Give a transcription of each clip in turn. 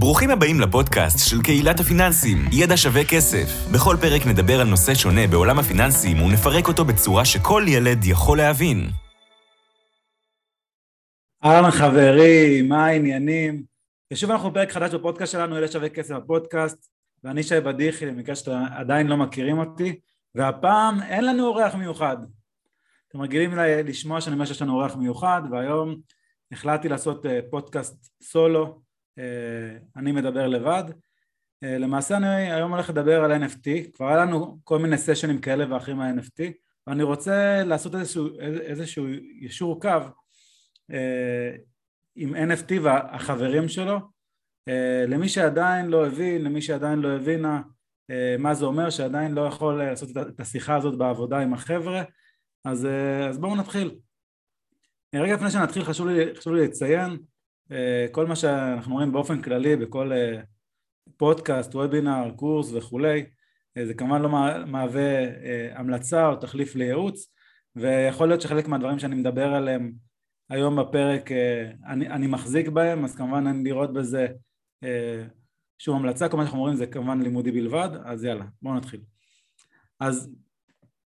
ברוכים הבאים לפודקאסט של קהילת הפיננסים, ידע שווה כסף. בכל פרק נדבר על נושא שונה בעולם הפיננסים ונפרק אותו בצורה שכל ילד יכול להבין. אהלן חברים, מה העניינים? ושוב אנחנו בפרק חדש בפודקאסט שלנו, ידע שווה כסף בפודקאסט, ואני שי בדיחי, למקרה שאתם עדיין לא מכירים אותי, והפעם אין לנו אורח מיוחד. אתם רגילים לשמוע שאני אומר שיש לנו אורח מיוחד, והיום החלטתי לעשות אה, פודקאסט סולו, אני מדבר לבד. אה, למעשה אני היום הולך לדבר על NFT, כבר היה לנו כל מיני סשנים כאלה ואחרים על NFT, ואני רוצה לעשות איזשהו, איזשהו ישור קו עם NFT והחברים שלו, למי שעדיין לא הבין, למי שעדיין לא הבינה מה זה אומר, שעדיין לא יכול לעשות את השיחה הזאת בעבודה עם החבר'ה, אז, אז בואו נתחיל. רגע לפני שנתחיל חשוב לי, חשוב לי לציין אה, כל מה שאנחנו רואים באופן כללי בכל אה, פודקאסט, וובינר, קורס וכולי אה, זה כמובן לא מהווה המלצה או תחליף לייעוץ ויכול להיות שחלק מהדברים שאני מדבר עליהם היום בפרק אני, אני מחזיק בהם אז כמובן אין לראות בזה שום המלצה, כל מה שאנחנו אומרים זה כמובן לימודי בלבד אז יאללה בואו נתחיל אז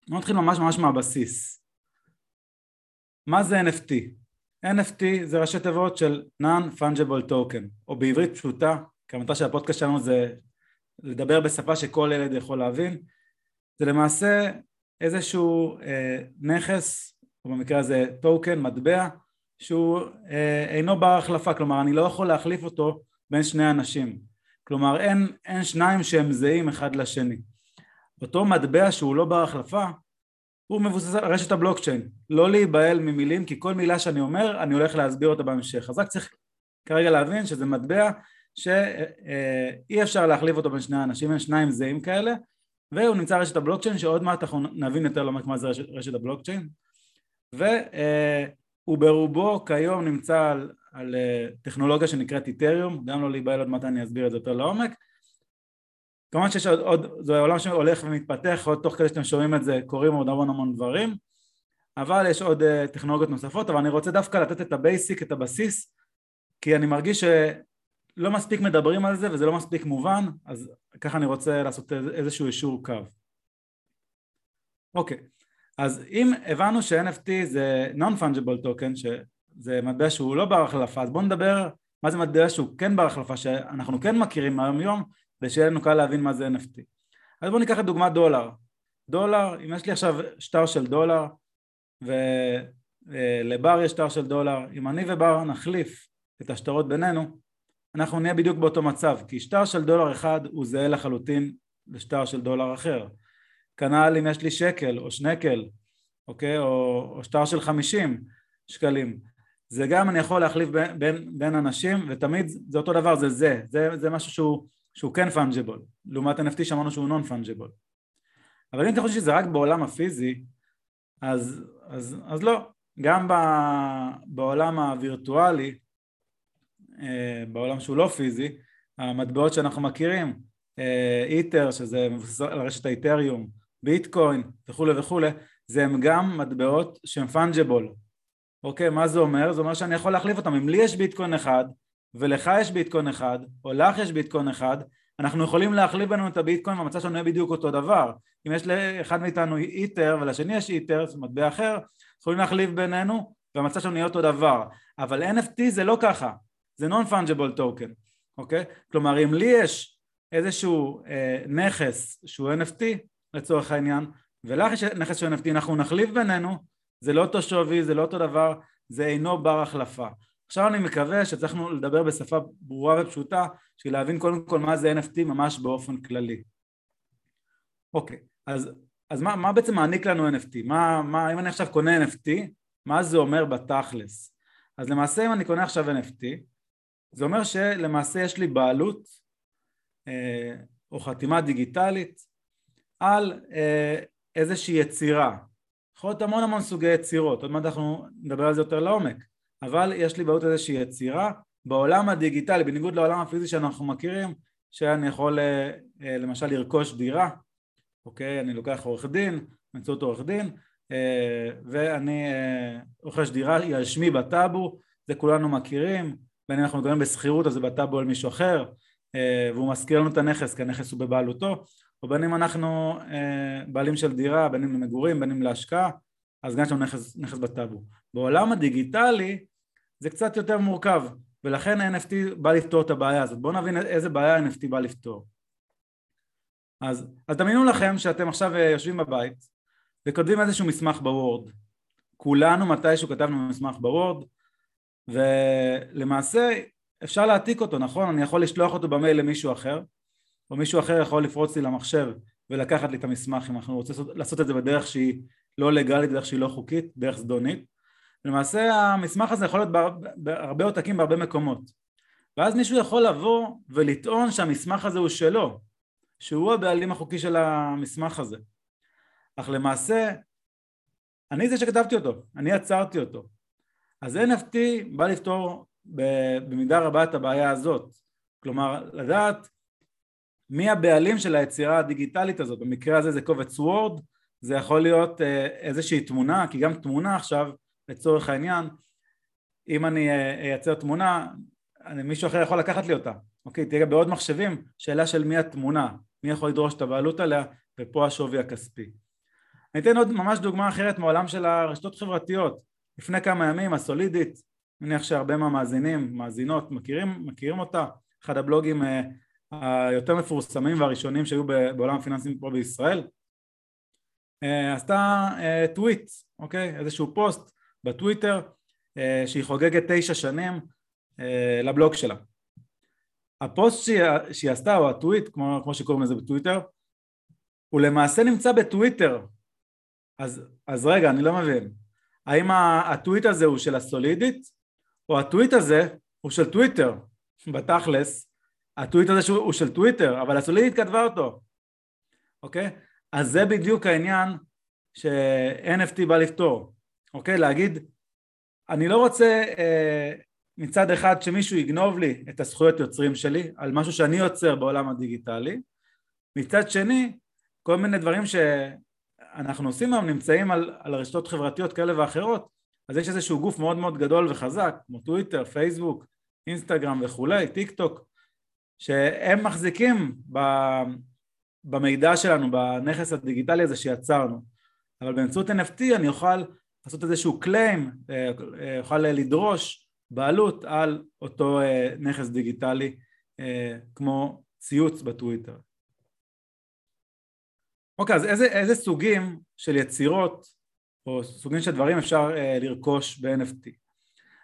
בואו נתחיל ממש ממש מהבסיס מה זה NFT? NFT זה ראשי תיבות של Non-Fungible Token, או בעברית פשוטה, כי המטרה של הפודקאסט שלנו זה לדבר בשפה שכל ילד יכול להבין, זה למעשה איזשהו אה, נכס, או במקרה הזה טוקן, מטבע, שהוא אה, אינו בר החלפה, כלומר אני לא יכול להחליף אותו בין שני אנשים, כלומר אין, אין שניים שהם זהים אחד לשני. אותו מטבע שהוא לא בר החלפה הוא מבוסס על רשת הבלוקצ'יין, לא להיבהל ממילים כי כל מילה שאני אומר אני הולך להסביר אותה בהמשך, אז רק צריך כרגע להבין שזה מטבע שאי אפשר להחליף אותו בין שני האנשים, אין שניים זהים כאלה. והוא נמצא רשת הבלוקצ'יין שעוד מעט אנחנו נבין יותר לעומק מה זה רשת, רשת הבלוקצ'יין. והוא ברובו כיום נמצא על, על טכנולוגיה שנקראת Ethereum, גם לא להיבהל עוד מעט אני אסביר את זה יותר לעומק כמובן שיש עוד, עוד, זה עולם שהולך ומתפתח, עוד תוך כדי שאתם שומעים את זה קורים עוד המון המון דברים, אבל יש עוד uh, טכנולוגיות נוספות, אבל אני רוצה דווקא לתת את ה basic, את הבסיס, כי אני מרגיש שלא מספיק מדברים על זה וזה לא מספיק מובן, אז ככה אני רוצה לעשות איזשהו אישור קו. אוקיי, אז אם הבנו ש-NFT זה non-fungible token, שזה מטבע שהוא לא בר החלפה, אז בואו נדבר מה זה מטבע שהוא כן בר החלפה, שאנחנו כן מכירים היום יום, ושיהיה לנו קל להבין מה זה NFT. אז בואו ניקח את דוגמת דולר. דולר, אם יש לי עכשיו שטר של דולר ולבר יש שטר של דולר, אם אני ובר נחליף את השטרות בינינו, אנחנו נהיה בדיוק באותו מצב, כי שטר של דולר אחד הוא זהה לחלוטין לשטר של דולר אחר. כנ"ל אם יש לי שקל או שנקל, אוקיי? או, או שטר של חמישים שקלים. זה גם אני יכול להחליף בין, בין, בין אנשים ותמיד זה אותו דבר, זה זה, זה, זה משהו שהוא שהוא כן fungible, לעומת NFT שאמרנו שהוא non fungible. אבל אם אתה חושב שזה רק בעולם הפיזי, אז, אז, אז לא, גם ב, בעולם הווירטואלי, אה, בעולם שהוא לא פיזי, המטבעות שאנחנו מכירים, אה, Ether שזה מבוסס על רשת ה Ethereum, ביטקוין וכולי וכולי, זה הם גם מטבעות שהם fungible. אוקיי, מה זה אומר? זה אומר שאני יכול להחליף אותם. אם לי יש ביטקוין אחד, ולך יש ביטקוין אחד, או לך יש ביטקוין אחד, אנחנו יכולים להחליף בינינו את הביטקוין והמצב שלנו יהיה בדיוק אותו דבר. אם יש לאחד מאיתנו Ether ולשני יש Ether, אומרת מטבע אחר, יכולים להחליף בינינו והמצב שלנו יהיה אותו דבר. אבל NFT זה לא ככה, זה non-fungible token, אוקיי? כלומר אם לי יש איזשהו אה, נכס שהוא NFT לצורך העניין, ולך יש נכס שהוא NFT, אנחנו נחליף בינינו, זה לא אותו שווי, זה לא אותו דבר, זה אינו בר החלפה. עכשיו אני מקווה שצריכנו לדבר בשפה ברורה ופשוטה בשביל להבין קודם כל מה זה NFT ממש באופן כללי. אוקיי, אז, אז מה, מה בעצם מעניק לנו NFT? מה, מה, אם אני עכשיו קונה NFT, מה זה אומר בתכלס? אז למעשה אם אני קונה עכשיו NFT, זה אומר שלמעשה יש לי בעלות אה, או חתימה דיגיטלית על אה, איזושהי יצירה. יכול להיות המון המון סוגי יצירות, עוד מעט אנחנו נדבר על זה יותר לעומק. אבל יש לי בעיות איזושהי יצירה בעולם הדיגיטלי, בניגוד לעולם הפיזי שאנחנו מכירים, שאני יכול אה, אה, למשל לרכוש דירה, אוקיי, אני לוקח עורך דין, באמצעות עורך דין, אה, ואני רוכש דירה, היא על שמי בטאבו, זה כולנו מכירים, בין אם אנחנו גרים בשכירות אז זה בטאבו על מישהו אחר והוא משכיר לנו את הנכס כי הנכס הוא בבעלותו או בין אם אנחנו בעלים של דירה, בין אם למגורים, בין אם להשקעה אז גם יש לנו נכס, נכס בטאבו. בעולם הדיגיטלי זה קצת יותר מורכב ולכן ה-NFT בא לפתור את הבעיה הזאת. בואו נבין איזה בעיה ה-NFT בא לפתור. אז, אז דמיינו לכם שאתם עכשיו אה, יושבים בבית וכותבים איזשהו מסמך בוורד. כולנו מתישהו כתבנו מסמך בוורד ולמעשה אפשר להעתיק אותו, נכון? אני יכול לשלוח אותו במייל למישהו אחר או מישהו אחר יכול לפרוץ לי למחשב ולקחת לי את המסמך אם אנחנו רוצים לעשות את זה בדרך שהיא לא לגלית, דרך שהיא לא חוקית, דרך זדונית למעשה המסמך הזה יכול להיות בהרבה עותקים בהרבה מקומות. ואז מישהו יכול לבוא ולטעון שהמסמך הזה הוא שלו שהוא הבעלים החוקי של המסמך הזה. אך למעשה אני זה שכתבתי אותו, אני יצרתי אותו. אז NFT בא לפתור במידה רבה את הבעיה הזאת. כלומר לדעת מי הבעלים של היצירה הדיגיטלית הזאת. במקרה הזה זה קובץ וורד זה יכול להיות אה, איזושהי תמונה כי גם תמונה עכשיו לצורך העניין אם אני אה, אייצר תמונה מישהו אחר יכול לקחת לי אותה אוקיי? תהיה בעוד מחשבים שאלה של מי התמונה מי יכול לדרוש את הבעלות עליה ופה השווי הכספי. אני אתן עוד ממש דוגמה אחרת מעולם של הרשתות חברתיות. לפני כמה ימים הסולידית אני מניח שהרבה מהמאזינים מאזינות מכירים, מכירים אותה אחד הבלוגים אה, היותר מפורסמים והראשונים שהיו בעולם הפיננסים פה בישראל אה, עשתה טוויט, אוקיי? איזשהו פוסט בטוויטר אה, שהיא חוגגת תשע שנים אה, לבלוג שלה. הפוסט שהיא, שהיא עשתה או הטוויט כמו, כמו שקוראים לזה בטוויטר הוא למעשה נמצא בטוויטר. אז, אז רגע אני לא מבין. האם הטוויט הזה הוא של הסולידית או הטוויט הזה הוא של טוויטר? בתכלס הטוויט הזה הוא של טוויטר אבל הסולידית כתבה אותו. אוקיי? אז זה בדיוק העניין ש-NFT בא לפתור אוקיי? להגיד, אני לא רוצה אה, מצד אחד שמישהו יגנוב לי את הזכויות יוצרים שלי על משהו שאני יוצר בעולם הדיגיטלי, מצד שני, כל מיני דברים שאנחנו עושים היום נמצאים על, על רשתות חברתיות כאלה ואחרות, אז יש איזשהו גוף מאוד מאוד גדול וחזק, כמו טוויטר, פייסבוק, אינסטגרם וכולי, טיק טוק, שהם מחזיקים ב, במידע שלנו, בנכס הדיגיטלי הזה שיצרנו, אבל באמצעות NFT אני אוכל לעשות איזשהו קליים, אה, אה, יוכל לדרוש בעלות על אותו אה, נכס דיגיטלי כמו ציוץ בטוויטר. אוקיי, אז איזה, איזה סוגים של יצירות או סוגים של דברים אפשר לרכוש ב-NFT?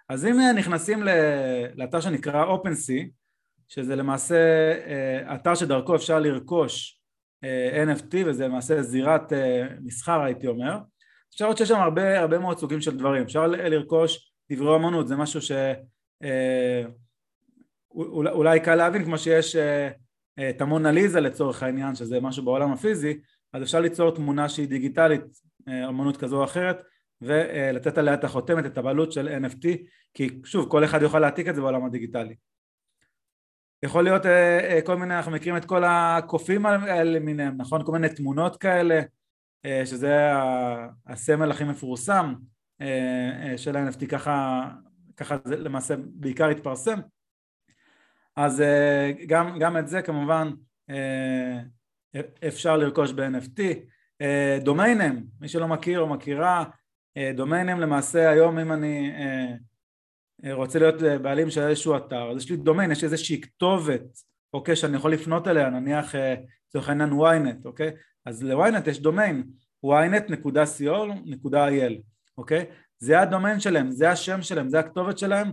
אז אם נכנסים לאתר שנקרא OpenSea, שזה למעשה אתר שדרכו אפשר לרכוש NFT וזה למעשה זירת מסחר הייתי אומר, אפשר לראות שיש שם הרבה, הרבה מאוד סוגים של דברים, אפשר לרכוש דברי אמנות, זה משהו ש... אה, אולי קל להבין כמו שיש אה, אה, את המונליזה לצורך העניין שזה משהו בעולם הפיזי אז אפשר ליצור תמונה שהיא דיגיטלית אמנות כזו או אחרת ולתת עליה את החותמת את הבעלות של NFT כי שוב כל אחד יוכל להעתיק את זה בעולם הדיגיטלי. יכול להיות כל מיני אנחנו מכירים את כל הקופים האלה מיניהם נכון? כל מיני תמונות כאלה. אה, שזה הסמל הכי מפורסם אה, אה, של ה-NFT, ככה, ככה זה למעשה בעיקר התפרסם. אז גם, גם את זה כמובן אפשר לרכוש ב-NFT. דומיינים, מי שלא מכיר או מכירה, דומיינים למעשה היום אם אני רוצה להיות בעלים של איזשהו אתר, אז יש לי דומיין, יש איזושהי כתובת, אוקיי, שאני יכול לפנות אליה, נניח לצורך העניין ynet, אוקיי? אז ל-ynet יש דומיין ynet.co.il, אוקיי? זה הדומיין שלהם, זה השם שלהם, זה הכתובת שלהם,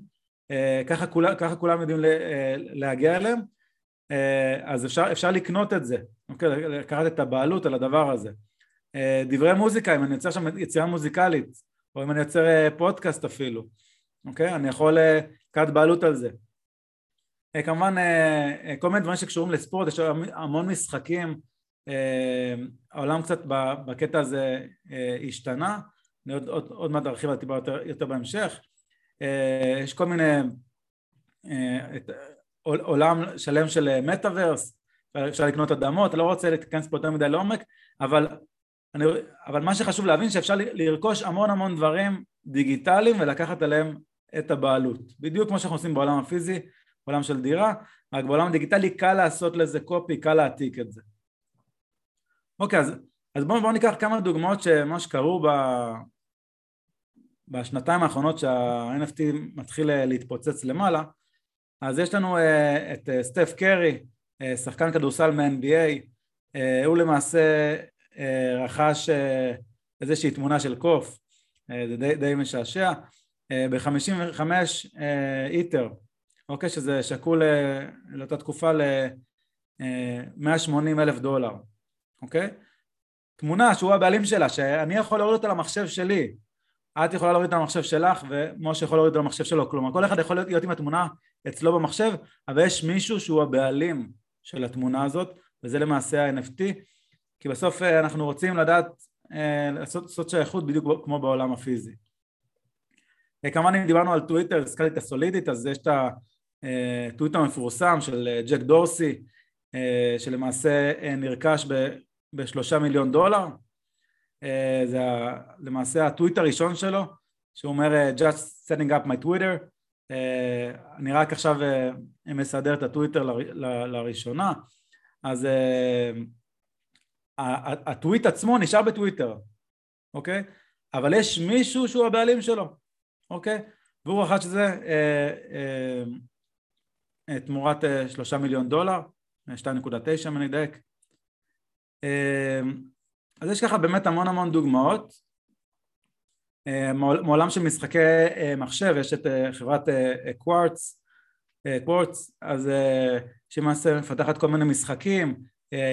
אה, ככה, כולה, ככה כולם יודעים אה, להגיע אליהם, אה, אז אפשר, אפשר לקנות את זה, אוקיי? לקחת את הבעלות על הדבר הזה. דברי מוזיקה, אם אני יוצר שם יצירה מוזיקלית, או אם אני יוצר פודקאסט אפילו, אוקיי? אני יכול לקחת בעלות על זה. כמובן כל מיני דברים שקשורים לספורט, יש המון משחקים אה, העולם קצת בקטע הזה אה, השתנה, אני עוד, עוד, עוד מעט ארחיב על טיפה יותר, יותר בהמשך, אה, יש כל מיני את, עולם שלם של מטאוורס, אפשר לקנות אדמות, אני לא רוצה להיכנס פה יותר מדי לעומק, אבל, אני, אבל מה שחשוב להבין שאפשר לרכוש המון המון דברים דיגיטליים ולקחת עליהם את הבעלות, בדיוק כמו שאנחנו עושים בעולם הפיזי, בעולם של דירה, רק בעולם הדיגיטלי קל לעשות לזה קופי, קל להעתיק את זה. אוקיי, אז, אז בואו בוא ניקח כמה דוגמאות שממש קרו ב, בשנתיים האחרונות שה-NFT מתחיל להתפוצץ למעלה, אז יש לנו uh, את uh, סטף קרי, uh, שחקן כדורסל מ-NBA, uh, הוא למעשה uh, רכש uh, איזושהי תמונה של קוף, uh, זה די, די משעשע, uh, ב-55 uh, איטר, אוקיי, שזה שקול uh, לאותה תקופה ל-180 uh, אלף דולר, אוקיי? תמונה שהוא הבעלים שלה, שאני יכול להוריד אותה למחשב שלי, את יכולה להוריד את המחשב שלך ומשה יכול להוריד את המחשב שלו, כלומר כל אחד יכול להיות עם התמונה אצלו במחשב, אבל יש מישהו שהוא הבעלים של התמונה הזאת, וזה למעשה ה-NFT, כי בסוף אה, אנחנו רוצים לדעת, אה, לעשות, לעשות שייכות בדיוק כמו בעולם הפיזי. אה, כמובן אם דיברנו על טוויטר, הזכרתי את הסולידית, אז יש את הטוויטר המפורסם של ג'ק דורסי, שלמעשה נרכש בשלושה מיליון דולר, זה למעשה הטוויט הראשון שלו, שהוא אומר just setting up my Twitter, אה, אני רק עכשיו אה, מסדר את הטוויטר לראשונה, אז אה, הטוויט עצמו נשאר בטוויטר, אוקיי? אבל יש מישהו שהוא הבעלים שלו, אוקיי? והוא רכש את זה תמורת שלושה מיליון דולר, 2.9 אם אני אדייק. אז יש ככה באמת המון המון דוגמאות אה, מעולם של משחקי אה, מחשב יש את אה, חברת קוורטס, קוורטס אז שלמעשה מפתחת כל מיני משחקים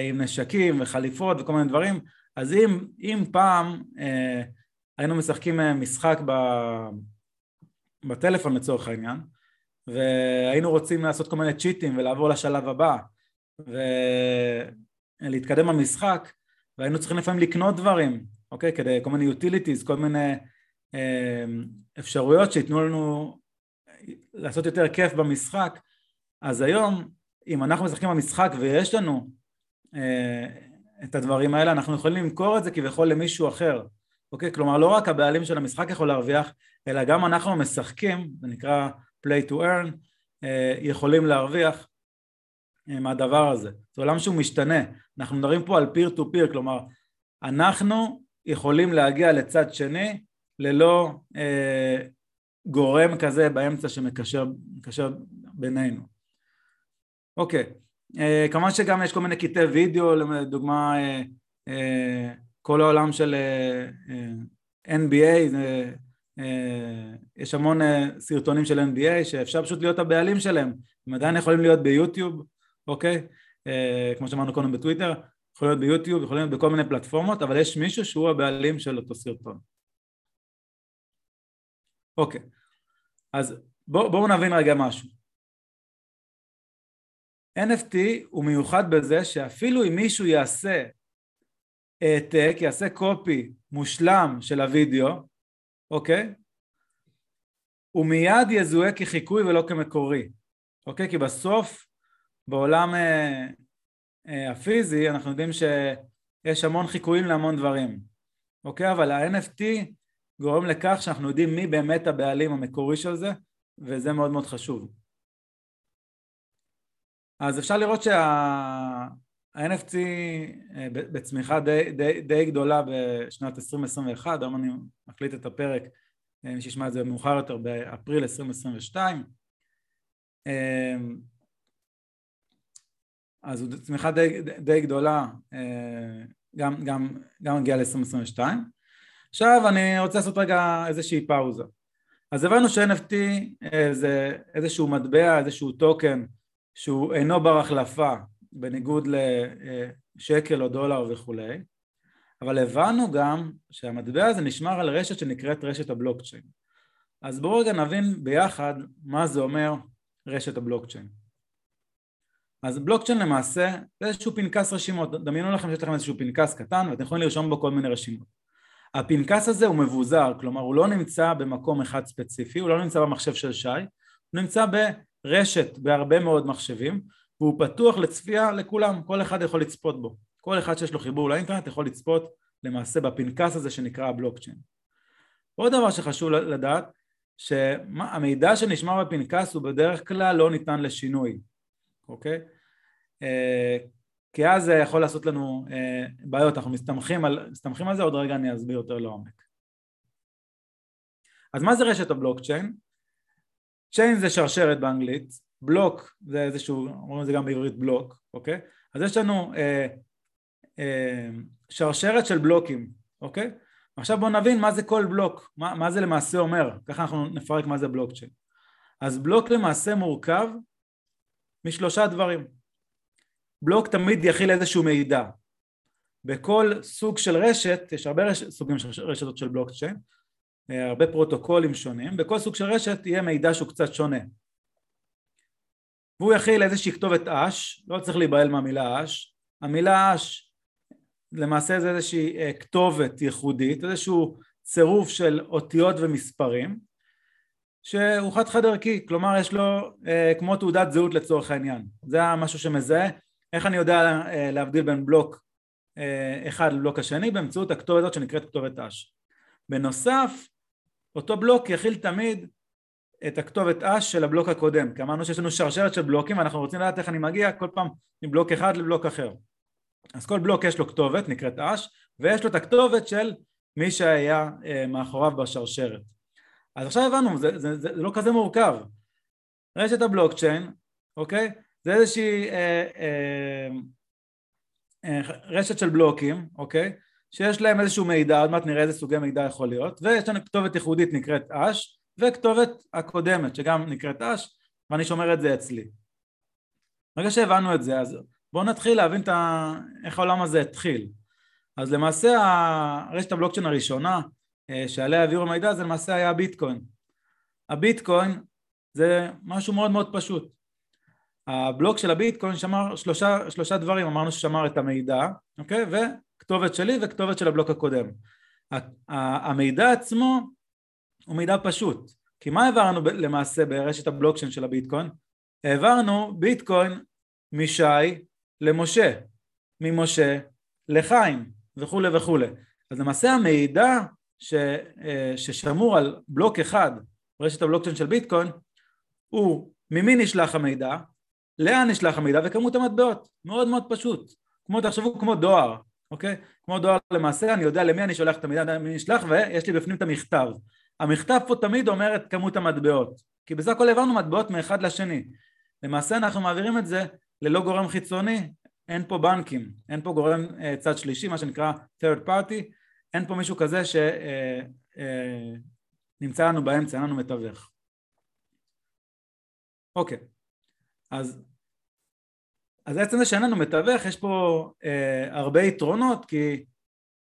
עם נשקים וחליפות וכל מיני דברים אז אם, אם פעם היינו משחקים משחק ב, בטלפון לצורך העניין והיינו רוצים לעשות כל מיני צ'יטים ולעבור לשלב הבא ולהתקדם במשחק והיינו צריכים לפעמים לקנות דברים, אוקיי? כדי כל מיני utilities, כל מיני אמ, אפשרויות שייתנו לנו לעשות יותר כיף במשחק אז היום אם אנחנו משחקים במשחק ויש לנו אה, את הדברים האלה אנחנו יכולים למכור את זה כביכול למישהו אחר אוקיי? כלומר לא רק הבעלים של המשחק יכול להרוויח אלא גם אנחנו משחקים זה נקרא play to earn אה, יכולים להרוויח אה, מהדבר הזה. זה עולם שהוא משתנה. אנחנו מדברים פה על peer to peer כלומר אנחנו יכולים להגיע לצד שני ללא אה, גורם כזה באמצע שמקשר בינינו. אוקיי, אה, כמובן שגם יש כל מיני קטעי וידאו, לדוגמה אה, אה, כל העולם של אה, אה, NBA, זה, אה, יש המון אה, סרטונים של NBA שאפשר פשוט להיות הבעלים שלהם, הם עדיין יכולים להיות ביוטיוב, אוקיי? אה, כמו שאמרנו קודם בטוויטר, יכולים להיות ביוטיוב, יכולים להיות בכל מיני פלטפורמות, אבל יש מישהו שהוא הבעלים של אותו סרטון. אוקיי, אז בואו בוא נבין רגע משהו. NFT הוא מיוחד בזה שאפילו אם מישהו יעשה העתק, יעשה קופי מושלם של הוידאו, אוקיי? הוא מיד יזוהה כחיקוי ולא כמקורי, אוקיי? כי בסוף בעולם אה, אה, הפיזי אנחנו יודעים שיש המון חיקויים להמון דברים, אוקיי? אבל ה-NFT גורם לכך שאנחנו יודעים מי באמת הבעלים המקורי של זה וזה מאוד מאוד חשוב. אז אפשר לראות שה-NFT אה, בצמיחה די, די, די גדולה בשנת 2021, היום אני מקליט את הפרק, אה, מי שישמע את זה מאוחר יותר באפריל 2022 אה, אז זו צמיחה די, די גדולה גם, גם, גם הגיעה ל-2022 עכשיו אני רוצה לעשות רגע איזושהי פאוזה. אז הבנו ש-NFT אה, זה איזשהו מטבע, איזשהו טוקן שהוא אינו בר החלפה בניגוד לשקל או דולר וכולי, אבל הבנו גם שהמטבע הזה נשמר על רשת שנקראת רשת הבלוקצ'יין. אז בואו רגע נבין ביחד מה זה אומר רשת הבלוקצ'יין. אז בלוקצ'יין למעשה זה איזשהו פנקס רשימות, דמיינו לכם שיש לכם איזשהו פנקס קטן ואתם יכולים לרשום בו כל מיני רשימות. הפנקס הזה הוא מבוזר, כלומר הוא לא נמצא במקום אחד ספציפי, הוא לא נמצא במחשב של שי, הוא נמצא ברשת בהרבה מאוד מחשבים והוא פתוח לצפייה לכולם, כל אחד יכול לצפות בו, כל אחד שיש לו חיבור לאינטרנט יכול לצפות למעשה בפנקס הזה שנקרא הבלוקצ'יין. עוד דבר שחשוב לדעת שהמידע שנשמר בפנקס הוא בדרך כלל לא ניתן לשינוי, אוקיי? אה, כי אז זה יכול לעשות לנו אה, בעיות, אנחנו מסתמכים על, מסתמכים על זה, עוד רגע אני אסביר יותר לעומק. אז מה זה רשת הבלוקצ'יין? צ'יין זה שרשרת באנגלית, בלוק זה איזשהו, אומרים את זה גם בעברית בלוק, אוקיי? אז יש לנו אה, אה, שרשרת של בלוקים, אוקיי? עכשיו בואו נבין מה זה כל בלוק, מה, מה זה למעשה אומר, ככה אנחנו נפרק מה זה בלוקצ'יין. אז בלוק למעשה מורכב משלושה דברים. בלוק תמיד יכיל איזשהו מידע. בכל סוג של רשת, יש הרבה רש, סוגים של רשתות של בלוקצ'יין, אה, הרבה פרוטוקולים שונים, בכל סוג של רשת יהיה מידע שהוא קצת שונה. והוא יכיל איזושהי כתובת אש, לא צריך להיבהל מהמילה אש, המילה אש למעשה זה איזושהי אה, כתובת ייחודית, איזשהו צירוף של אותיות ומספרים שהוא חד חד ערכי, כלומר יש לו אה, כמו תעודת זהות לצורך העניין, זה משהו שמזהה, איך אני יודע אה, להבדיל בין בלוק אה, אחד לבלוק השני באמצעות הכתובת הזאת שנקראת כתובת אש. בנוסף אותו בלוק יכיל תמיד את הכתובת אש של הבלוק הקודם, כי אמרנו שיש לנו שרשרת של בלוקים ואנחנו רוצים לדעת איך אני מגיע כל פעם מבלוק אחד לבלוק אחר. אז כל בלוק יש לו כתובת נקראת אש ויש לו את הכתובת של מי שהיה אה, מאחוריו בשרשרת. אז עכשיו הבנו, זה, זה, זה, זה לא כזה מורכב. רשת הבלוקצ'יין, אוקיי? זה איזושהי אה, אה, אה, רשת של בלוקים, אוקיי? שיש להם איזשהו מידע, עוד מעט נראה איזה סוגי מידע יכול להיות, ויש לנו כתובת ייחודית נקראת אש, וכתובת הקודמת שגם נקראת אש, ואני שומר את זה אצלי. ברגע שהבנו את זה, אז בואו נתחיל להבין ה... איך העולם הזה התחיל. אז למעשה הרשת הבלוקצ'יין הראשונה אה, שעליה העבירו מידע זה למעשה היה הביטקוין. הביטקוין זה משהו מאוד מאוד פשוט. הבלוק של הביטקוין שמר שלושה, שלושה דברים, אמרנו ששמר את המידע, אוקיי? וכתובת שלי וכתובת של הבלוק הקודם. המידע עצמו הוא מידע פשוט, כי מה העברנו למעשה ברשת הבלוקצ'יין של הביטקוין? העברנו ביטקוין משי למשה, ממשה לחיים וכולי וכולי. אז למעשה המידע ש, אה, ששמור על בלוק אחד ברשת הבלוקצ'יין של ביטקוין הוא ממי נשלח המידע, לאן נשלח המידע? וכמות המטבעות, מאוד מאוד פשוט, כמו תחשבו כמו דואר, אוקיי? כמו דואר למעשה אני יודע למי אני שולח את המידע, למי נשלח ויש לי בפנים את המכתב, המכתב פה תמיד אומר את כמות המטבעות, כי בסך הכל העברנו מטבעות מאחד לשני, למעשה אנחנו מעבירים את זה ללא גורם חיצוני, אין פה בנקים, אין פה גורם uh, צד שלישי, מה שנקרא third party, אין פה מישהו כזה שנמצא uh, uh, לנו באמצע, אין לנו מתווך. אוקיי, אז, אז עצם זה שאין לנו מתווך, יש פה uh, הרבה יתרונות, כי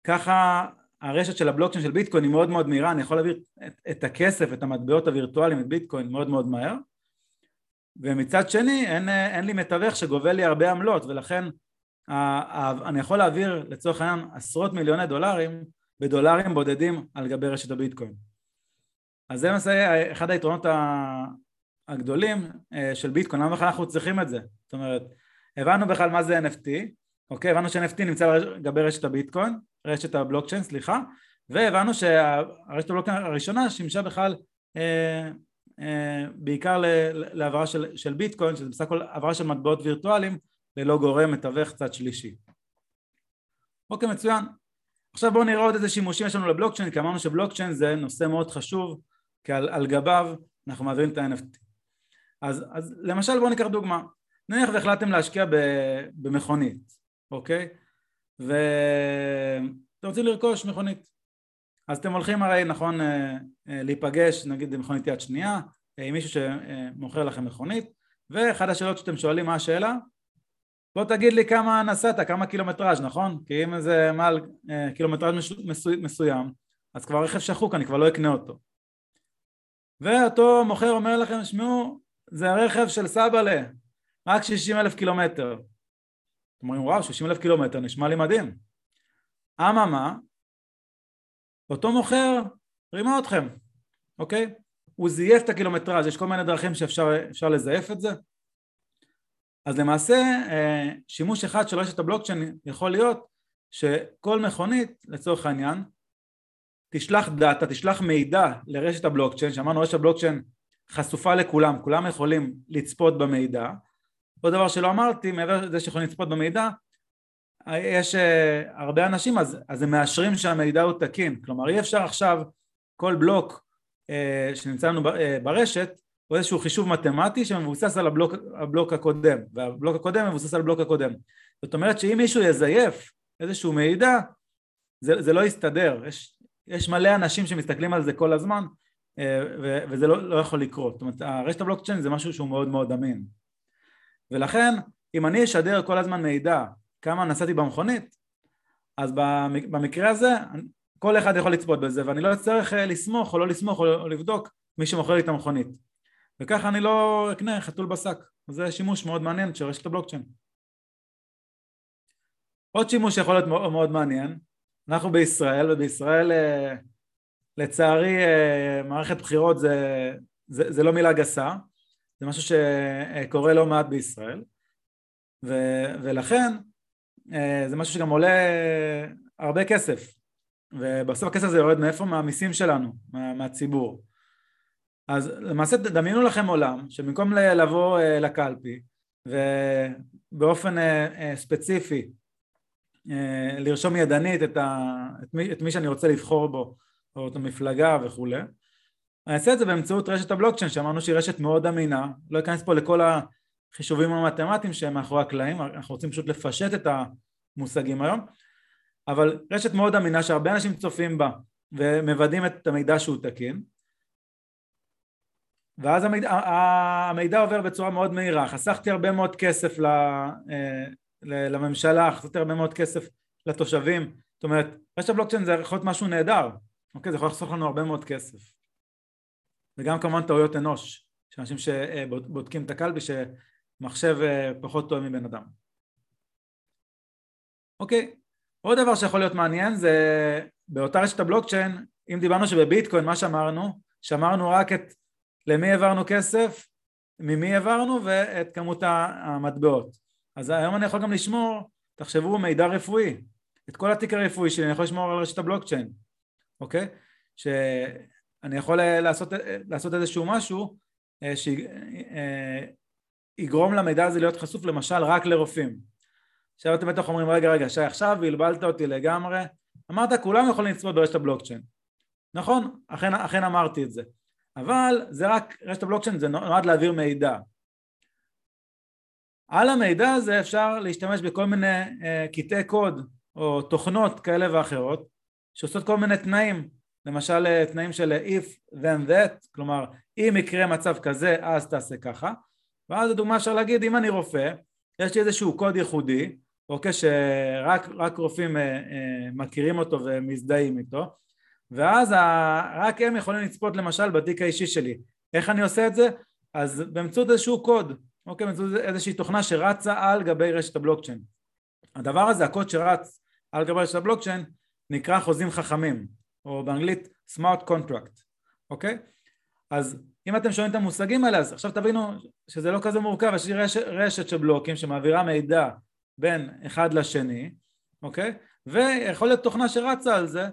ככה הרשת של הבלוקצ'יין של ביטקוין היא מאוד מאוד מהירה, אני יכול להעביר את, את הכסף, את המטבעות הווירטואליים, את ביטקוין מאוד מאוד מהר, ומצד שני אין, אין לי מתווך שגובה לי הרבה עמלות ולכן אני יכול להעביר לצורך העניין עשרות מיליוני דולרים בדולרים בודדים על גבי רשת הביטקוין. אז זה למעשה אחד היתרונות הגדולים אה, של ביטקוין, למה בכלל אנחנו צריכים את זה? זאת אומרת, הבנו בכלל מה זה NFT, אוקיי? הבנו ש-NFT נמצא על גבי רשת הביטקוין, רשת הבלוקצ'יין, סליחה, והבנו שהרשת הבלוקצ'יין הראשונה שימשה בכלל אה, אה, בעיקר להעברה של, של ביטקוין, שזה בסך הכל העברה של מטבעות וירטואליים ללא גורם מתווך צד שלישי. אוקיי, מצוין. עכשיו בואו נראה עוד איזה שימושים יש לנו לבלוקצ'יין, כי אמרנו שבלוקצ'יין זה נושא מאוד חשוב, כי על, על גביו אנחנו מעבירים את ה-NFT. אז, אז למשל בואו ניקח דוגמה, נניח והחלטתם להשקיע במכונית, אוקיי? ואתם רוצים לרכוש מכונית. אז אתם הולכים הרי נכון אה, אה, להיפגש נגיד במכונית יד שנייה אה, עם מישהו שמוכר לכם מכונית ואחד השאלות שאתם שואלים מה השאלה? בוא תגיד לי כמה נסעת, כמה קילומטראז' נכון? כי אם זה מעל קילומטראז' מסוים אז כבר רכב שחוק אני כבר לא אקנה אותו ואותו מוכר אומר לכם שמעו זה הרכב של סבאלה רק 60 אלף קילומטר. אתם אומרים וואו 60 אלף קילומטר נשמע לי מדהים. אממה אותו מוכר רימה אתכם, אוקיי? הוא זייף את הקילומטראז', יש כל מיני דרכים שאפשר לזייף את זה. אז למעשה אה, שימוש אחד של רשת הבלוקצ'יין יכול להיות שכל מכונית לצורך העניין תשלח דאטה, תשלח מידע לרשת הבלוקצ'יין, שאמרנו רשת הבלוקצ'יין חשופה לכולם, כולם יכולים לצפות במידע. עוד דבר שלא אמרתי, מעבר לזה שיכולים לצפות במידע, יש uh, הרבה אנשים אז, אז הם מאשרים שהמידע הוא תקין, כלומר אי אפשר עכשיו כל בלוק uh, שנמצא לנו uh, ברשת הוא איזשהו חישוב מתמטי שמבוסס על הבלוק, הבלוק הקודם. והבלוק הקודם מבוסס על הבלוק הקודם. זאת אומרת שאם מישהו יזייף איזשהו מידע זה, זה לא יסתדר, יש, יש מלא אנשים שמסתכלים על זה כל הזמן וזה לא, לא יכול לקרות, זאת אומרת הרשת הבלוקצ'יין זה משהו שהוא מאוד מאוד אמין. ולכן אם אני אשדר כל הזמן מידע כמה נסעתי במכונית, אז במקרה הזה כל אחד יכול לצפות בזה ואני לא אצטרך אה, לסמוך או לא לסמוך או לבדוק מי שמוכר לי את המכונית. וככה אני לא אקנה חתול בשק. זה שימוש מאוד מעניין של רשת הבלוקצ'יין. עוד שימוש שיכול להיות מאוד מעניין. אנחנו בישראל ובישראל אה, לצערי אה, מערכת בחירות זה, זה, זה לא מילה גסה זה משהו שקורה לא מעט בישראל. ו, ולכן אה, זה משהו שגם עולה הרבה כסף. ובסוף הכסף הזה יורד מאיפה? מהמיסים שלנו, מה, מהציבור. אז למעשה תדמיינו לכם עולם שבמקום לבוא אה, לקלפי ובאופן ספציפי לרשום ידנית את, ה, את, מי, את מי שאני רוצה לבחור בו או את המפלגה וכולי. אני אעשה את זה באמצעות רשת הבלוקצ'יין שאמרנו שהיא רשת מאוד אמינה. לא אכנס פה לכל החישובים המתמטיים שהם מאחורי הקלעים אנחנו רוצים פשוט לפשט את המושגים היום. אבל רשת מאוד אמינה שהרבה אנשים צופים בה ומוודאים את המידע שהוא תקין. ואז המידע, המידע עובר בצורה מאוד מהירה. חסכתי הרבה מאוד כסף אה, לממשלה חסכתי הרבה מאוד כסף לתושבים. זאת אומרת רשת הבלוקצ'יין זה יכול להיות משהו נהדר אוקיי זה יכול לחסוך לנו הרבה מאוד כסף. וגם כמובן טעויות אנוש של אנשים שבודקים את הקלפי שמחשב אה, פחות טוב מבן אדם. אוקיי עוד דבר שיכול להיות מעניין זה באותה רשת הבלוקצ'יין אם דיברנו שבביטקוין מה שאמרנו שמרנו רק את למי העברנו כסף ממי העברנו ואת כמות המטבעות. אז היום אני יכול גם לשמור תחשבו מידע רפואי. את כל התיק הרפואי שלי אני יכול לשמור על רשת הבלוקצ'יין אוקיי? שאני יכול אה, לעשות, אה, לעשות איזשהו משהו אה, שיגרום למידע הזה להיות חשוף למשל רק לרופאים. עכשיו אתם בטח אומרים רגע רגע שי עכשיו בלבלת אותי לגמרי. אמרת כולם יכולים לצפות ברשת הבלוקצ'יין. נכון? אכן, אכן אמרתי את זה. אבל זה רק רשת הבלוקצ'יין זה נועד להעביר מידע. על המידע הזה אפשר להשתמש בכל מיני קטעי קוד או תוכנות כאלה ואחרות שעושות כל מיני תנאים למשל אה, תנאים של if then that כלומר אם יקרה מצב כזה אז תעשה ככה. ואז לדוגמה אפשר להגיד אם אני רופא יש לי איזשהו קוד ייחודי אוקיי שרק רופאים אה, אה, מכירים אותו ומזדהים איתו ואז ה, רק הם יכולים לצפות למשל בתיק האישי שלי. איך אני עושה את זה? אז באמצעות איזשהו קוד אוקיי באמצעות איזושהי תוכנה שרצה על גבי רשת הבלוקצ'יין. הדבר הזה הקוד שרץ על גבי רשת הבלוקצ'יין נקרא חוזים חכמים או באנגלית smart contract אוקיי? אז אם אתם שומעים את המושגים האלה אז עכשיו תבינו שזה לא כזה מורכב יש לי רשת, רשת של בלוקים שמעבירה מידע בין אחד לשני אוקיי? ויכול להיות תוכנה שרצה על זה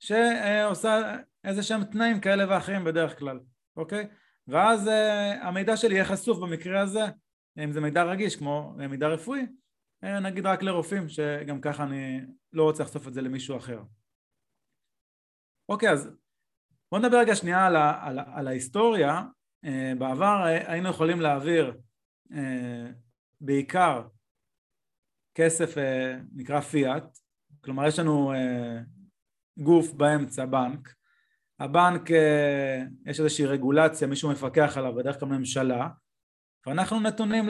שעושה איזה שהם תנאים כאלה ואחרים בדרך כלל אוקיי? ואז uh, המידע שלי יהיה חשוף במקרה הזה אם זה מידע רגיש כמו מידע רפואי אה, נגיד רק לרופאים שגם ככה אני לא רוצה לחשוף את זה למישהו אחר. אוקיי אז בוא נדבר רגע שנייה על, ה, על, על ההיסטוריה. אה, בעבר היינו יכולים להעביר אה, בעיקר כסף נקרא פיאט. כלומר יש לנו גוף באמצע בנק. הבנק יש איזושהי רגולציה מישהו מפקח עליו בדרך כלל ממשלה ואנחנו נתונים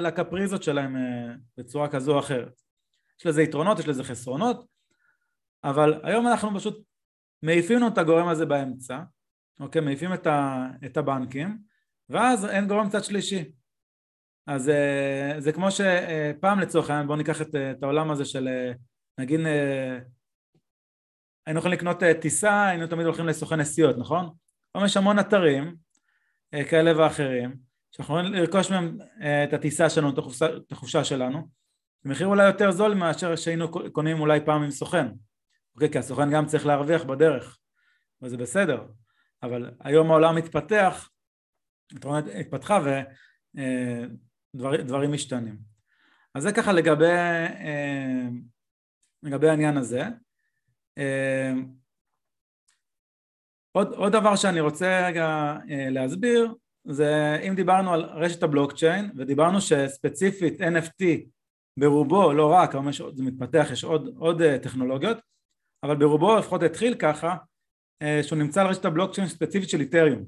לקפריזות שלהם אה, בצורה כזו או אחרת. יש לזה יתרונות, יש לזה חסרונות, אבל היום אנחנו פשוט מעיפים לנו את הגורם הזה באמצע, אוקיי? מעיפים את, ה, את הבנקים, ואז אין גורם צד שלישי. אז אה, זה כמו שפעם לצורך העניין, בואו ניקח את, את העולם הזה של נגיד היינו יכולים לקנות טיסה, היינו תמיד הולכים לסוכן נסיעות, נכון? היום יש המון אתרים כאלה ואחרים שאנחנו יכולים לרכוש מהם אה, את הטיסה שלנו, את החופשה שלנו, במחיר אולי יותר זול מאשר שהיינו קונים אולי פעם עם סוכן, אוקיי? כי הסוכן גם צריך להרוויח בדרך, וזה בסדר, אבל היום העולם מתפתח, התפתחה ודברים אה, משתנים. אז זה ככה לגבי, אה, לגבי העניין הזה. עוד, עוד דבר שאני רוצה רגע להסביר זה אם דיברנו על רשת הבלוקצ'יין ודיברנו שספציפית NFT ברובו, לא רק, אבל זה מתפתח, יש עוד, עוד טכנולוגיות, אבל ברובו לפחות התחיל ככה, שהוא נמצא על רשת הבלוקצ'יין ספציפית של Ethereum.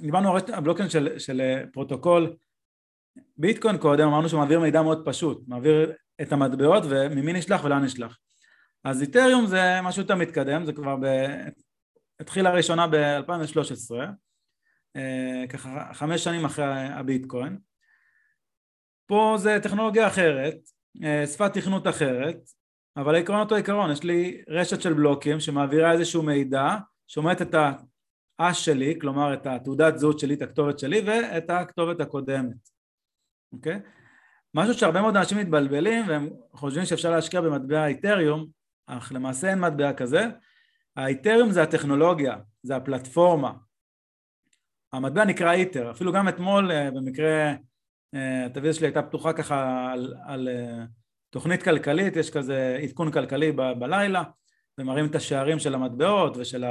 דיברנו על רשת הבלוקצ'יין של, של פרוטוקול ביטקוין קודם, אמרנו שהוא מעביר מידע מאוד פשוט, מעביר את המטבעות וממי נשלח ולאן נשלח. אז איתריום זה משהו יותר מתקדם, זה כבר ב... התחיל הראשונה ב-2013, אה, ככה חמש שנים אחרי הביטקוין. פה זה טכנולוגיה אחרת, אה, שפת תכנות אחרת, אבל העיקרון אותו עיקרון, יש לי רשת של בלוקים שמעבירה איזשהו מידע, שומעת את האש שלי, כלומר את התעודת זהות שלי, את הכתובת שלי ואת הכתובת הקודמת, אוקיי? משהו שהרבה מאוד אנשים מתבלבלים והם חושבים שאפשר להשקיע במטבע איתריום, אך למעשה אין מטבע כזה. האיתריום זה הטכנולוגיה, זה הפלטפורמה. המטבע נקרא איתר, אפילו גם אתמול אה, במקרה, אה, הטלוויזיה שלי הייתה פתוחה ככה על, על אה, תוכנית כלכלית, יש כזה עדכון כלכלי ב- בלילה, ומראים את השערים של המטבעות ושל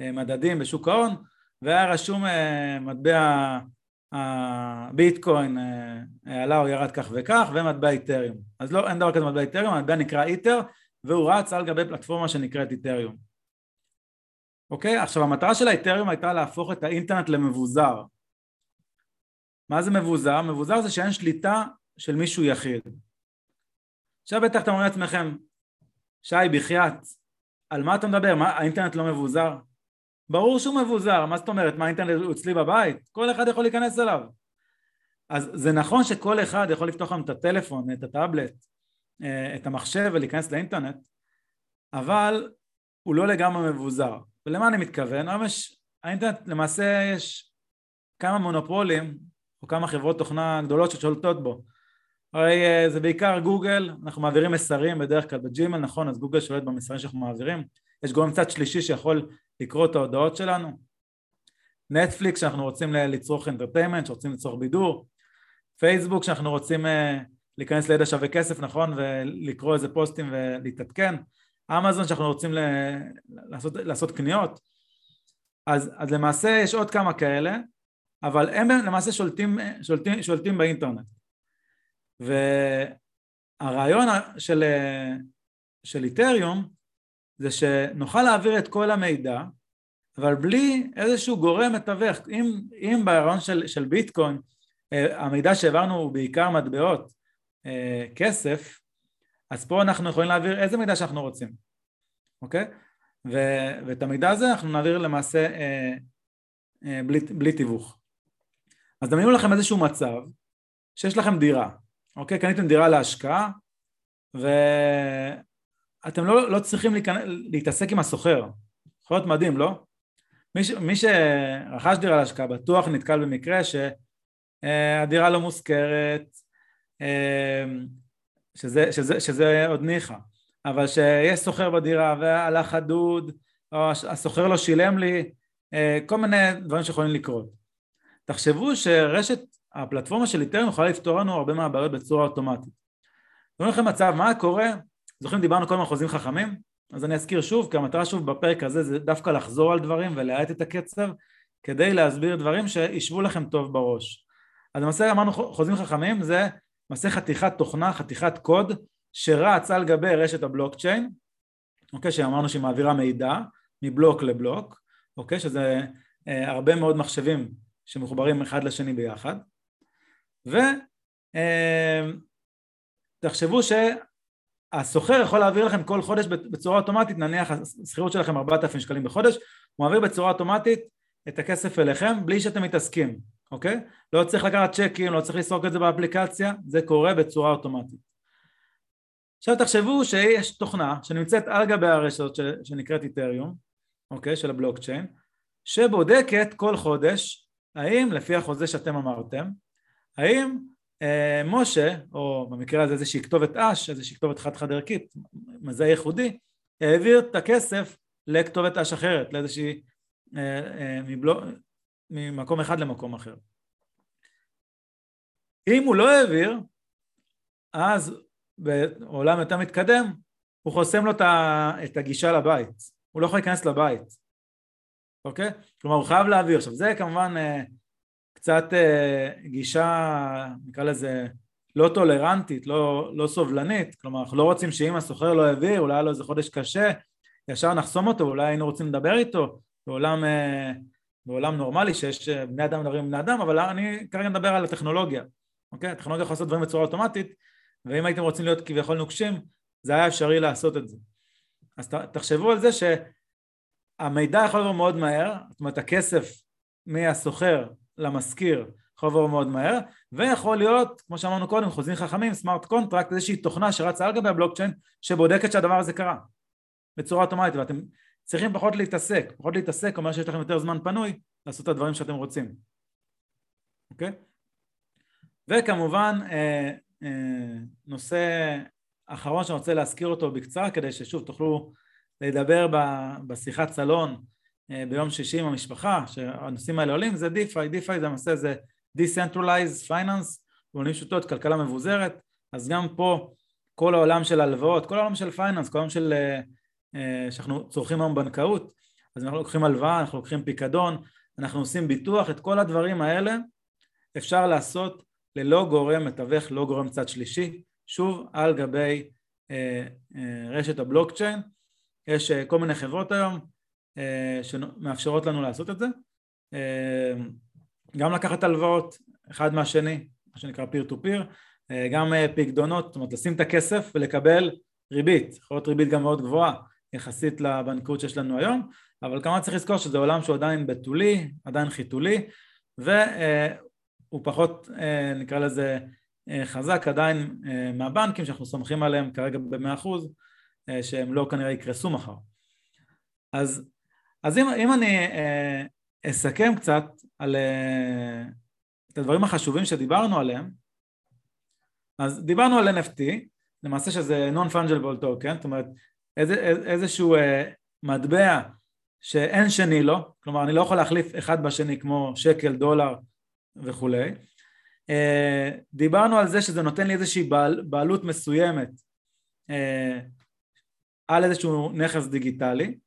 המדדים בשוק ההון, והיה רשום אה, מטבע הביטקוין אה, עלה או ירד כך וכך, ומטבע איתריום. אז לא, אין דבר כזה מטבע איתריום, המטבע נקרא איתר, והוא רץ על גבי פלטפורמה שנקראת איתריום. אוקיי? עכשיו המטרה של האיתריום הייתה להפוך את האינטרנט למבוזר. מה זה מבוזר? מבוזר זה שאין שליטה של מישהו יחיד. עכשיו בטח אתם אומרים לעצמכם, שי בחייאת, על מה אתה מדבר? מה, האינטרנט לא מבוזר? ברור שהוא מבוזר, מה זאת אומרת? מה האינטרנט הוא אצלי בבית? כל אחד יכול להיכנס אליו. אז זה נכון שכל אחד יכול לפתוח לנו את הטלפון, את הטאבלט, אה, את המחשב ולהיכנס לאינטרנט, אבל הוא לא לגמרי מבוזר. ולמה אני מתכוון? יש, האינטרנט למעשה יש כמה מונופולים או כמה חברות תוכנה גדולות ששולטות בו. הרי אה, זה בעיקר גוגל, אנחנו מעבירים מסרים בדרך כלל בג'ימל, נכון? אז גוגל שולט במסרים שאנחנו מעבירים. יש גורם צד שלישי שיכול לקרוא את ההודעות שלנו. נטפליקס שאנחנו רוצים לצרוך אנטרטיימנט, שרוצים לצרוך בידור. פייסבוק שאנחנו רוצים אה, להיכנס לידע שווה כסף, נכון? ולקרוא איזה פוסטים ולהתעדכן. אמזון שאנחנו רוצים לעשות, לעשות קניות. אז, אז למעשה יש עוד כמה כאלה, אבל הם למעשה שולטים, שולטים, שולטים באינטרנט. והרעיון של, של איתריום זה שנוכל להעביר את כל המידע אבל בלי איזשהו גורם מתווך אם, אם ברעיון של, של ביטקוין אה, המידע שהעברנו הוא בעיקר מטבעות אה, כסף אז פה אנחנו יכולים להעביר איזה מידע שאנחנו רוצים אוקיי? ו, ואת המידע הזה אנחנו נעביר למעשה אה, בלי, בלי תיווך אז דמיינו לכם איזשהו מצב שיש לכם דירה אוקיי? קניתם דירה להשקעה ואתם לא, לא צריכים להיכנס, להתעסק עם הסוחר. יכול להיות מדהים, לא? מי, ש, מי שרכש דירה להשקעה בטוח נתקל במקרה שהדירה לא מושכרת, שזה, שזה, שזה עוד ניחא, אבל שיש סוחר בדירה והלך הדוד, או הסוחר לא שילם לי, כל מיני דברים שיכולים לקרות. תחשבו שרשת הפלטפורמה של איתרם יכולה לפתור לנו הרבה מהבעיות בצורה אוטומטית. תראו לכם מצב, מה קורה? זוכרים דיברנו קודם על חוזים חכמים? אז אני אזכיר שוב, כי המטרה שוב בפרק הזה זה דווקא לחזור על דברים ולהאט את הקצב כדי להסביר דברים שישבו לכם טוב בראש. אז למעשה אמרנו חוזים חכמים זה למעשה חתיכת תוכנה, חתיכת קוד שרץ על גבי רשת הבלוקצ'יין, אוקיי, שאמרנו שהיא מעבירה מידע מבלוק לבלוק, אוקיי, שזה אה, הרבה מאוד מחשבים שמחוברים אחד לשני ביחד, ותחשבו אמ, שהסוחר יכול להעביר לכם כל חודש בצורה אוטומטית, נניח השכירות שלכם 4,000 שקלים בחודש, הוא מעביר בצורה אוטומטית את הכסף אליכם בלי שאתם מתעסקים, אוקיי? לא צריך לקחת צ'קים, לא צריך לסרוק את זה באפליקציה, זה קורה בצורה אוטומטית. עכשיו תחשבו שיש תוכנה שנמצאת על גבי הרשת שנקראת איתריום, אוקיי, של הבלוקצ'יין, שבודקת כל חודש האם לפי החוזה שאתם אמרתם האם אה, משה, או במקרה הזה איזושהי כתובת אש, איזושהי כתובת חד חד ערכית, מזהה ייחודי, העביר את הכסף לכתובת אש אחרת, לאיזושהי, אה, אה, מבלו, ממקום אחד למקום אחר. אם הוא לא העביר, אז בעולם יותר מתקדם, הוא חוסם לו את הגישה לבית, הוא לא יכול להיכנס לבית, אוקיי? כלומר הוא חייב להעביר. עכשיו זה כמובן אה, קצת גישה, נקרא לזה, לא טולרנטית, לא, לא סובלנית, כלומר אנחנו לא רוצים שאם הסוחר לא העביר, אולי היה לו איזה חודש קשה, ישר נחסום אותו, אולי היינו רוצים לדבר איתו בעולם, אה, בעולם נורמלי שיש אה, בני אדם מדברים עם בני אדם, אבל אני כרגע מדבר על הטכנולוגיה, אוקיי? הטכנולוגיה יכולה לעשות דברים בצורה אוטומטית, ואם הייתם רוצים להיות כביכול נוקשים, זה היה אפשרי לעשות את זה. אז תחשבו על זה שהמידע יכול לבוא מאוד מהר, זאת אומרת הכסף מהסוחר למשכיר יכול לבוא מאוד מהר, ויכול להיות, כמו שאמרנו קודם, חוזים חכמים, smart contract, איזושהי תוכנה שרצה על גבי הבלוקצ'יין, שבודקת שהדבר הזה קרה, בצורה אוטומטית, ואתם צריכים פחות להתעסק, פחות להתעסק אומר שיש לכם יותר זמן פנוי לעשות את הדברים שאתם רוצים, אוקיי? וכמובן אה, אה, נושא אחרון שאני רוצה להזכיר אותו בקצרה כדי ששוב תוכלו לדבר בשיחת סלון אה, ביום שישי עם המשפחה שהנושאים האלה עולים זה DeFi, DeFi זה הנושא זה Decentralized Finance, במילים פשוטות, כלכלה מבוזרת, אז גם פה כל העולם של הלוואות, כל העולם של פייננס, כל העולם של, uh, שאנחנו צורכים היום בנקאות, אז אנחנו לוקחים הלוואה, אנחנו לוקחים פיקדון, אנחנו עושים ביטוח, את כל הדברים האלה אפשר לעשות ללא גורם מתווך, לא גורם צד שלישי, שוב על גבי uh, uh, רשת הבלוקצ'יין, יש uh, כל מיני חברות היום uh, שמאפשרות לנו לעשות את זה, uh, גם לקחת הלוואות אחד מהשני, מה שנקרא פיר טו פיר, גם אה, פקדונות, זאת אומרת לשים את הכסף ולקבל ריבית, יכול להיות ריבית גם מאוד גבוהה יחסית לבנקאות שיש לנו היום, אבל כמובן צריך לזכור שזה עולם שהוא עדיין בתולי, עדיין חיתולי, והוא פחות אה, נקרא לזה אה, חזק עדיין מהבנקים שאנחנו סומכים עליהם כרגע במאה אחוז, שהם לא כנראה יקרסו מחר. אז, אז אם, אם אני אסכם קצת על את הדברים החשובים שדיברנו עליהם, אז דיברנו על NFT, למעשה שזה non-fungible token, זאת אומרת איזה, איזשהו uh, מטבע שאין שני לו, כלומר אני לא יכול להחליף אחד בשני כמו שקל, דולר וכולי. Uh, דיברנו על זה שזה נותן לי איזושהי בעל, בעלות מסוימת uh, על איזשהו נכס דיגיטלי.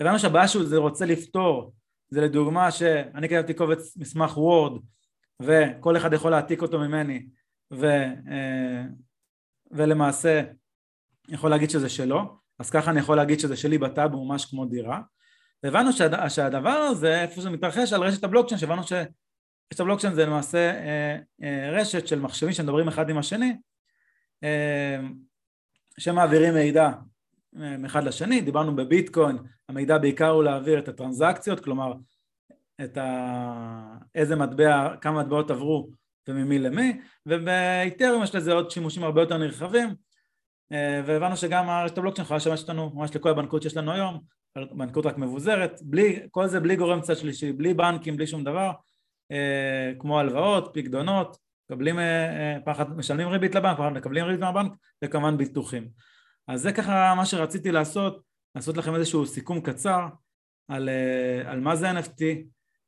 הבנו שהבעיה שהוא רוצה לפתור זה לדוגמה שאני כתבתי קובץ מסמך וורד וכל אחד יכול להעתיק אותו ממני ו, אה, ולמעשה יכול להגיד שזה שלו אז ככה אני יכול להגיד שזה שלי בטאבו ממש כמו דירה. והבנו שהד, שהדבר הזה איפה זה מתרחש על רשת הבלוקצ'יין שהבנו שרשת הבלוקצ'יין זה למעשה אה, אה, רשת של מחשבים שמדברים אחד עם השני שמעבירים מידע מאחד לשני, דיברנו בביטקוין, המידע בעיקר הוא להעביר את הטרנזקציות, כלומר את ה... איזה מטבע, כמה מטבעות עברו וממי למי, ובאיתרם יש לזה עוד שימושים הרבה יותר נרחבים, אה, והבנו שגם הרשת הבלוקצ'יין יכולה לשמש אותנו ממש לכל הבנקאות שיש לנו היום, בנקאות רק מבוזרת, בלי, כל זה בלי גורם צד שלישי, בלי בנקים, בלי שום דבר, אה, כמו הלוואות, פקדונות, מקבלים, אה, פחד, משלמים ריבית לבנק, מקבלים ריבית מהבנק, וכמובן ביטוחים. אז זה ככה מה שרציתי לעשות, לעשות לכם איזשהו סיכום קצר על, אה, על מה זה NFT,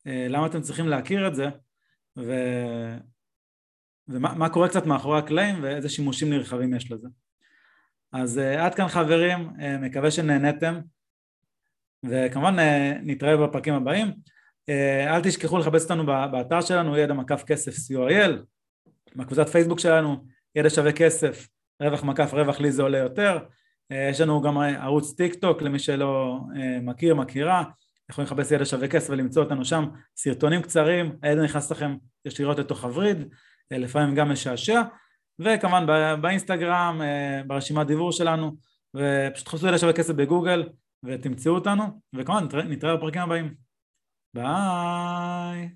אה, למה אתם צריכים להכיר את זה ו, ומה קורה קצת מאחורי הקלעים ואיזה שימושים נרחבים יש לזה. אז אה, עד כאן חברים, מקווה שנהנתם. וכמובן נתראה בפרקים הבאים. אל תשכחו לחפש אותנו באתר שלנו ידע מקף כסף co.il, בקבוצת פייסבוק שלנו ידע שווה כסף רווח מקף רווח לי זה עולה יותר, אה, יש לנו גם ערוץ טיק טוק למי שלא אה, מכיר, מכירה, יכולים לחפש ידע שווה כסף ולמצוא אותנו שם, סרטונים קצרים, הידע נכנס לכם ישירות לתוך הווריד, אה, לפעמים גם משעשע, וכמובן באינסטגרם, ברשימת דיבור שלנו, ופשוט חפשו ידע שווה כסף בגוגל ותמצאו אותנו, וכמובן נתראה בפרקים הבאים. ביי!